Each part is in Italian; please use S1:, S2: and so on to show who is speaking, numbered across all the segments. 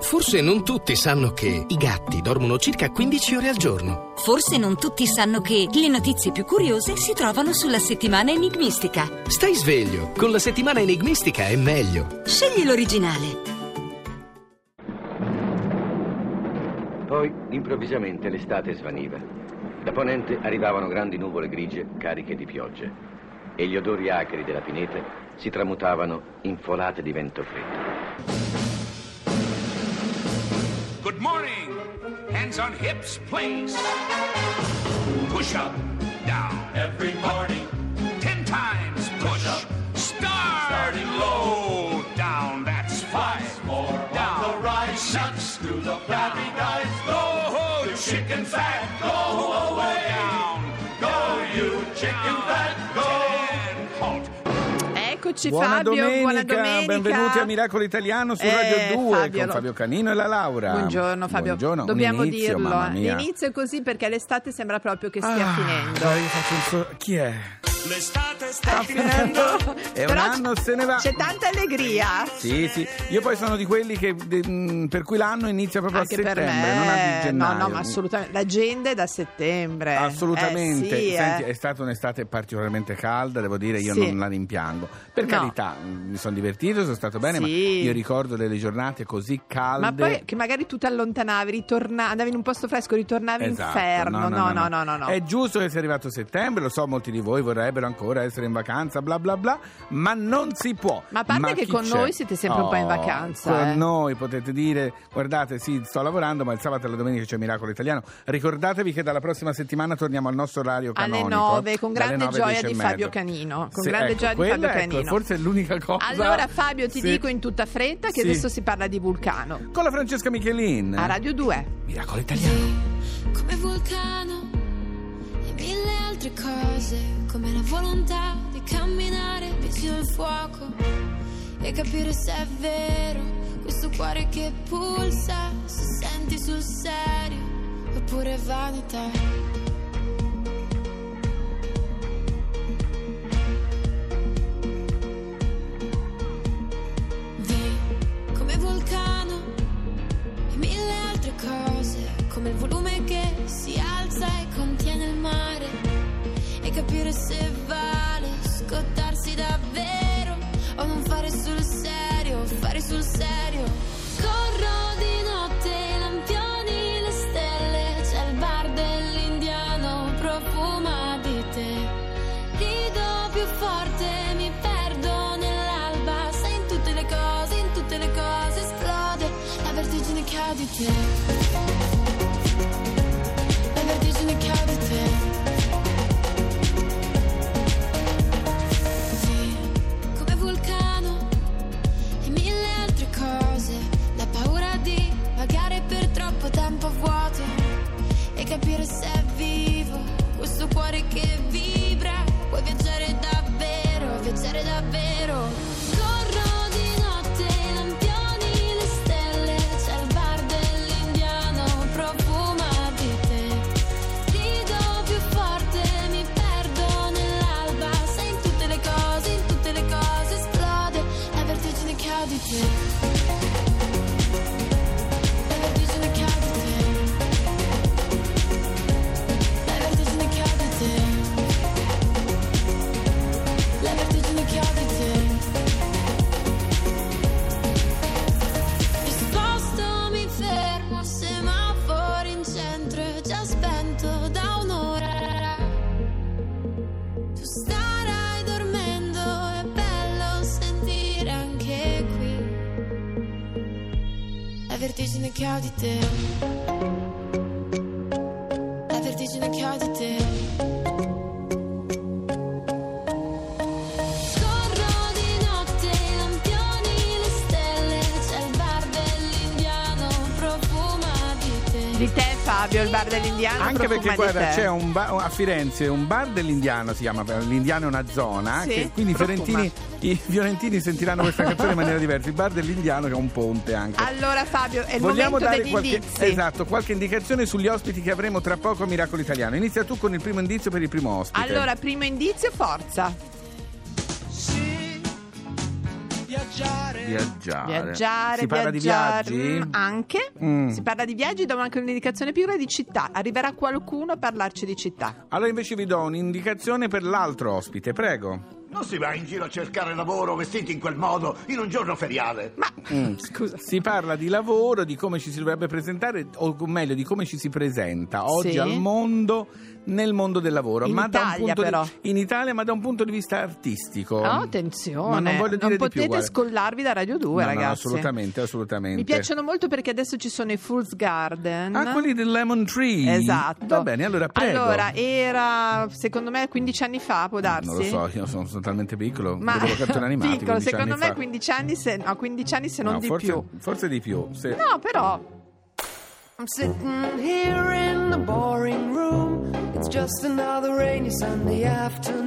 S1: Forse non tutti sanno che i gatti dormono circa 15 ore al giorno.
S2: Forse non tutti sanno che le notizie più curiose si trovano sulla settimana enigmistica.
S1: Stai sveglio, con la settimana enigmistica è meglio.
S2: Scegli l'originale.
S3: Poi, improvvisamente, l'estate svaniva. Da ponente arrivavano grandi nuvole grigie cariche di piogge e gli odori acri della pineta si tramutavano in folate di vento freddo.
S4: Good morning. Hands on hips, please. Push up, down. Every morning. Ten times push. up. Start. Starting low. Down. That's five. More down. The rise. Six. Through the flabby
S5: Eccoci
S6: Buona
S5: Fabio,
S6: domenica,
S5: buona domenica.
S6: benvenuti a Miracolo Italiano su
S5: Eh,
S6: Radio 2
S5: Fabio,
S6: con Fabio Canino e la Laura.
S5: Buongiorno Fabio,
S6: Buongiorno,
S5: dobbiamo
S6: inizio,
S5: dirlo.
S6: mamma
S5: eh. L'inizio è così perché l'estate sembra proprio che stia
S6: Ah,
S5: finendo.
S6: Chi è?
S4: L'estate
S6: Sta finendo e un
S5: Però
S6: anno
S5: c'è-
S6: se ne va.
S5: C'è tanta allegria.
S6: Sì, sì, io poi sono di quelli che, de- mh, per cui l'anno inizia proprio
S5: Anche
S6: a
S5: per
S6: settembre,
S5: me.
S6: non a di
S5: no,
S6: gennaio.
S5: no, ma assolutamente. L'agenda è da settembre.
S6: Assolutamente,
S5: Eh, sì,
S6: Senti,
S5: eh.
S6: è stata un'estate particolarmente calda, devo dire, io
S5: Sì.
S6: non la rimpiango. Per
S5: No.
S6: carità, mi sono divertito, sono stato bene, ma
S5: Sì.
S6: io ricordo delle giornate così calde.
S5: Ma poi che magari tu ti allontanavi, ritornavi, andavi in un posto fresco, ritornavi
S6: Esatto,
S5: inferno. No, no, no, no, no.
S6: È giusto che sia arrivato settembre, lo so, molti di voi vorrebbero ancora essere in vacanza, bla bla bla, ma non si può.
S5: Ma a parte che
S6: chi
S5: con
S6: c'è?
S5: noi siete sempre un po' in
S6: Oh,
S5: vacanza,
S6: Con
S5: eh.
S6: noi potete dire, guardate, sì, sto lavorando, ma il sabato e la domenica c'è Miracolo Italiano. Ricordatevi che dalla prossima settimana torniamo al nostro orario
S5: Alle
S6: canonico.
S5: 9 con grande
S6: 9
S5: gioia di. Fabio Canino. Con
S6: Sì,
S5: grande
S6: ecco,
S5: gioia di Fabio
S6: ecco,
S5: Canino.
S6: forse è l'unica cosa.
S5: Allora Fabio ti
S6: Sì.
S5: dico in tutta fretta che
S6: Sì.
S5: adesso si parla di Vulcano.
S6: Con la Francesca Michelin.
S5: A Radio 2.
S6: Miracolo Italiano.
S7: come vulcano altre cose, come la volontà di camminare vicino al fuoco e capire se è vero questo cuore che pulsa, se senti sul serio oppure vanità. Vi come vulcano e mille altre cose, come il volume di te. La vertigine che ha di te. Sì, come vulcano e mille altre cose, la paura di vagare per troppo tempo vuoto e capire se vertigine ho di te. La vertigine che ho di te. Di te.
S5: Fabio, il bar dell'indiano.
S6: Anche perché guarda, c'è un bar, a Firenze un bar dell'Indiano, si chiama l'Indiano è una zona,
S5: Sì,
S6: che quindi fiorentini, i fiorentini sentiranno questa canzone in maniera diversa. Il bar dell'Indiano che è un ponte anche.
S5: Allora Fabio, è il
S6: Vogliamo
S5: momento
S6: dare
S5: degli
S6: qualche,
S5: indizi.
S6: esatto, qualche indicazione sugli ospiti che avremo tra poco a Miracolo Italiano. Inizia tu con il primo indizio per il primo ospite.
S5: Allora, primo indizio, forza.
S8: Sì,
S6: Viaggiare.
S5: Viaggiare,
S6: Si parla
S5: viaggiare,
S6: di viaggi?
S5: mm, anche.
S6: Mm.
S5: Si parla di viaggi, do anche un'indicazione piccola di città. Arriverà qualcuno a parlarci di città.
S6: Allora invece vi do un'indicazione per l'altro ospite, prego.
S8: Non si va in giro a cercare lavoro vestiti in quel modo in un giorno feriale.
S5: Ma
S6: Mm.
S5: scusa.
S6: Si parla di lavoro, di come ci si dovrebbe presentare, o meglio di come ci si presenta oggi
S5: Sì.
S6: al mondo, nel mondo del lavoro.
S5: In
S6: da un
S5: Italia,
S6: punto di-
S5: però.
S6: in Italia, ma da un punto di vista artistico.
S5: Oh, attenzione,
S6: Ma non voglio dire di più,
S5: potete
S6: guarda.
S5: Scollarvi da Radio 2,
S6: No, no,
S5: ragazzi.
S6: assolutamente, assolutamente.
S5: Mi piacciono molto perché adesso ci sono i Fool's Garden.
S6: Ah, quelli del Lemon Tree.
S5: Esatto.
S6: Va bene, allora prego.
S5: Allora, era secondo me 15 anni fa, può darsi.
S6: Non lo so, io sono, sono talmente piccolo.
S5: Ma
S6: vedevo cartoni animati.
S5: piccolo,
S6: 15
S5: secondo
S6: anni
S5: me
S6: fa.
S5: 15 anni se, no, 15 anni se non
S6: No,
S5: di
S6: forse,
S5: più.
S6: Forse di più. sì.
S5: No, però
S9: I'm sitting here in the boring room. It's just another rainy Sunday afternoon.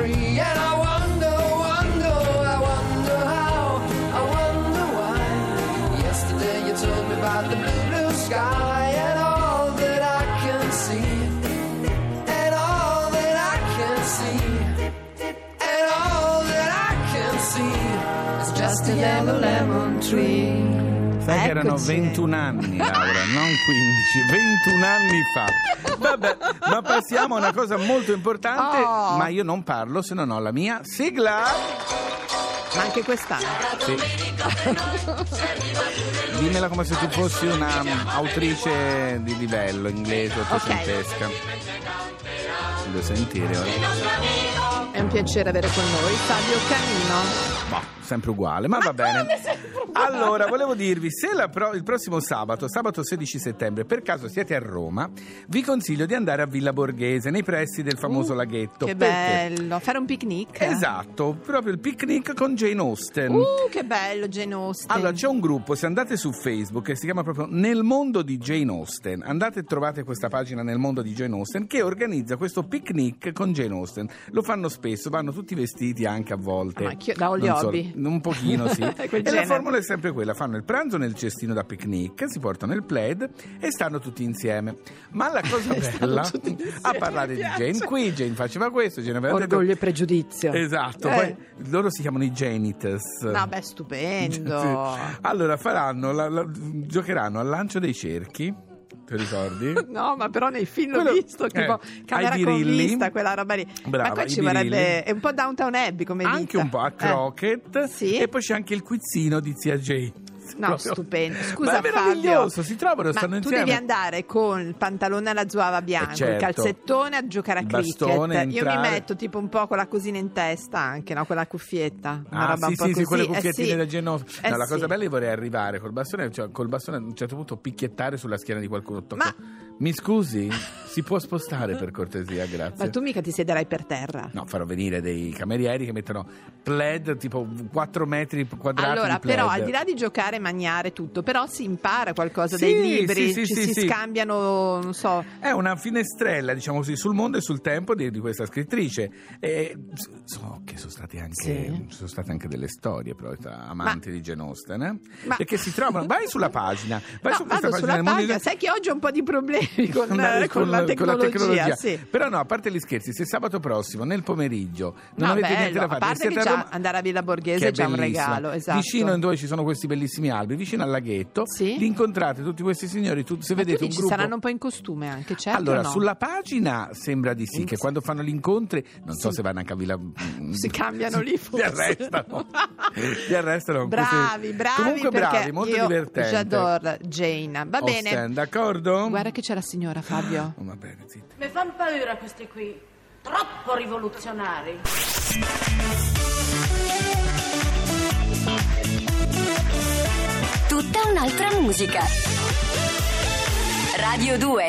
S9: tree. And I wonder, wonder, I wonder how, I wonder why. Yesterday you told me about the blue, blue sky and all that I can see. And all that I can see. And all that I can see is just a yellow lemon tree.
S6: Sai che erano
S5: Eccoci.
S6: 21 anni, Laura, non 15, 21 anni fa. Vabbè, ma passiamo a una cosa molto importante,
S5: Oh.
S6: ma io non parlo se non ho la mia sigla.
S5: ma anche quest'anno.
S6: Sì. Dimmela come se tu fossi una um, autrice di livello inglese ottocentesca. Voglio sentire ora.
S5: È un piacere avere con noi Fabio Canino.
S6: Boh, sempre uguale, ma, va bene. Allora, volevo dirvi, se pro- il prossimo sabato, sabato 16 settembre, per caso siete a Roma, vi consiglio di andare a Villa Borghese, nei pressi del famoso laghetto.
S5: Uh, Che
S6: Perché?
S5: bello, fare un picnic.
S6: Esatto, proprio il picnic con Jane Austen.
S5: Uh, che bello Jane Austen.
S6: Allora, c'è un gruppo, se andate su Facebook, che si chiama proprio Nel mondo di Jane Austen. Andate e trovate questa pagina Nel mondo di Jane Austen che organizza questo picnic con Jane Austen. Lo fanno spesso, vanno tutti vestiti anche a volte.
S5: Ah, da
S6: Non so, un pochino, sì. E la
S5: genere.
S6: formula è sempre quella: fanno il pranzo nel cestino da picnic, si portano il plaid e stanno tutti insieme. Ma la cosa bella a parlare di. Jane qui, Jane faceva questo, Jane aveva detto-
S5: Orgoglio e pregiudizio.
S6: Esatto,
S5: Eh.
S6: poi loro si chiamano i Jane Genitus.
S5: Vabbè, stupendo.
S6: Allora faranno, la- la- giocheranno al lancio dei cerchi, ti ricordi?
S5: No, ma però nei film l'ho visto, tipo
S6: eh,
S5: camera
S6: birilli.
S5: convista, quella roba lì.
S6: Brava,
S5: ma qua ci
S6: birilli.
S5: vorrebbe. È un po' Downtown Abbey come
S6: Anche
S5: vita.
S6: un po' a
S5: Eh.
S6: croquet
S5: Sì.
S6: e poi c'è anche il quizzino di zia Jane.
S5: No,
S6: Proprio-
S5: stupendo.
S6: Ma
S5: Scusa,
S6: è meraviglioso,
S5: Fabio,
S6: si trovano,
S5: ma
S6: stanno
S5: tu
S6: insieme.
S5: devi andare con il pantalone alla zuava bianco,
S6: Eh, certo.
S5: il calzettone a giocare a
S6: Il
S5: cricket.
S6: bastone,
S5: Io mi
S6: entrare.
S5: metto tipo un po' con la cosina in testa anche, no? Con la cuffietta. Una
S6: Ah,
S5: roba
S6: sì,
S5: un po'
S6: sì, sì,
S5: così.
S6: quelle
S5: Eh,
S6: cuffiettine
S5: sì.
S6: da Genova.
S5: Eh,
S6: no, la cosa
S5: sì.
S6: bella è che vorrei arrivare col bastone, cioè col bastone a un certo punto picchiettare sulla schiena di qualcuno.
S5: Ma-
S6: Mi scusi? Si può spostare per cortesia, grazie.
S5: Ma tu mica ti siederai per terra.
S6: No, farò venire dei camerieri che mettono plaid tipo 4 metri quadrati
S5: Allora,
S6: di
S5: però, al di là di giocare, mangiare tutto, però si impara qualcosa
S6: Sì,
S5: dei libri,
S6: sì, sì,
S5: ci si scambiano, non so.
S6: È una finestrella, diciamo così, sul mondo e sul tempo di, di questa scrittrice. E so che sono state anche, sono state anche delle storie però, tra amanti di Jane Austen, eh?
S5: Ma-
S6: Perché si trovano. Vai sulla pagina, vai
S5: No,
S6: su questa
S5: pagina,
S6: di-
S5: sai che oggi ho un po' di problemi con, eh, con la tecnologia. sì.
S6: Però no, a parte gli scherzi, se sabato prossimo, nel pomeriggio, non
S5: No,
S6: avete
S5: bello,
S6: niente da
S5: a
S6: fare,
S5: parte
S6: e siete
S5: che
S6: a Roma-
S5: andare a Villa Borghese
S6: è
S5: c'è un regalo, esatto.
S6: Vicino dove ci sono questi bellissimi alberi, vicino al laghetto,
S5: Sì.
S6: li incontrate tutti questi signori, tu- se
S5: Ma tu
S6: vedete un
S5: dici,
S6: gruppo
S5: saranno un po' in costume anche, certo
S6: allora,
S5: no?
S6: sulla pagina sembra di sì, che quando fanno gli incontri, non so
S5: Sì.
S6: se vanno anche a Villa.
S5: Si cambiano lì,
S6: Li
S5: forse.
S6: arrestano. Li arrestano. con
S5: Bravi,
S6: questi-
S5: bravi,
S6: Comunque bravi, molto
S5: io
S6: divertente.
S5: J'adore Jane. Va bene.
S6: Austen, d'accordo?
S5: Guarda che c'è la signora Fabio.
S6: Oh, va bene, zitti.
S10: Mi fanno paura questi qui, troppo rivoluzionari.
S2: Tutta un'altra musica. Radio 2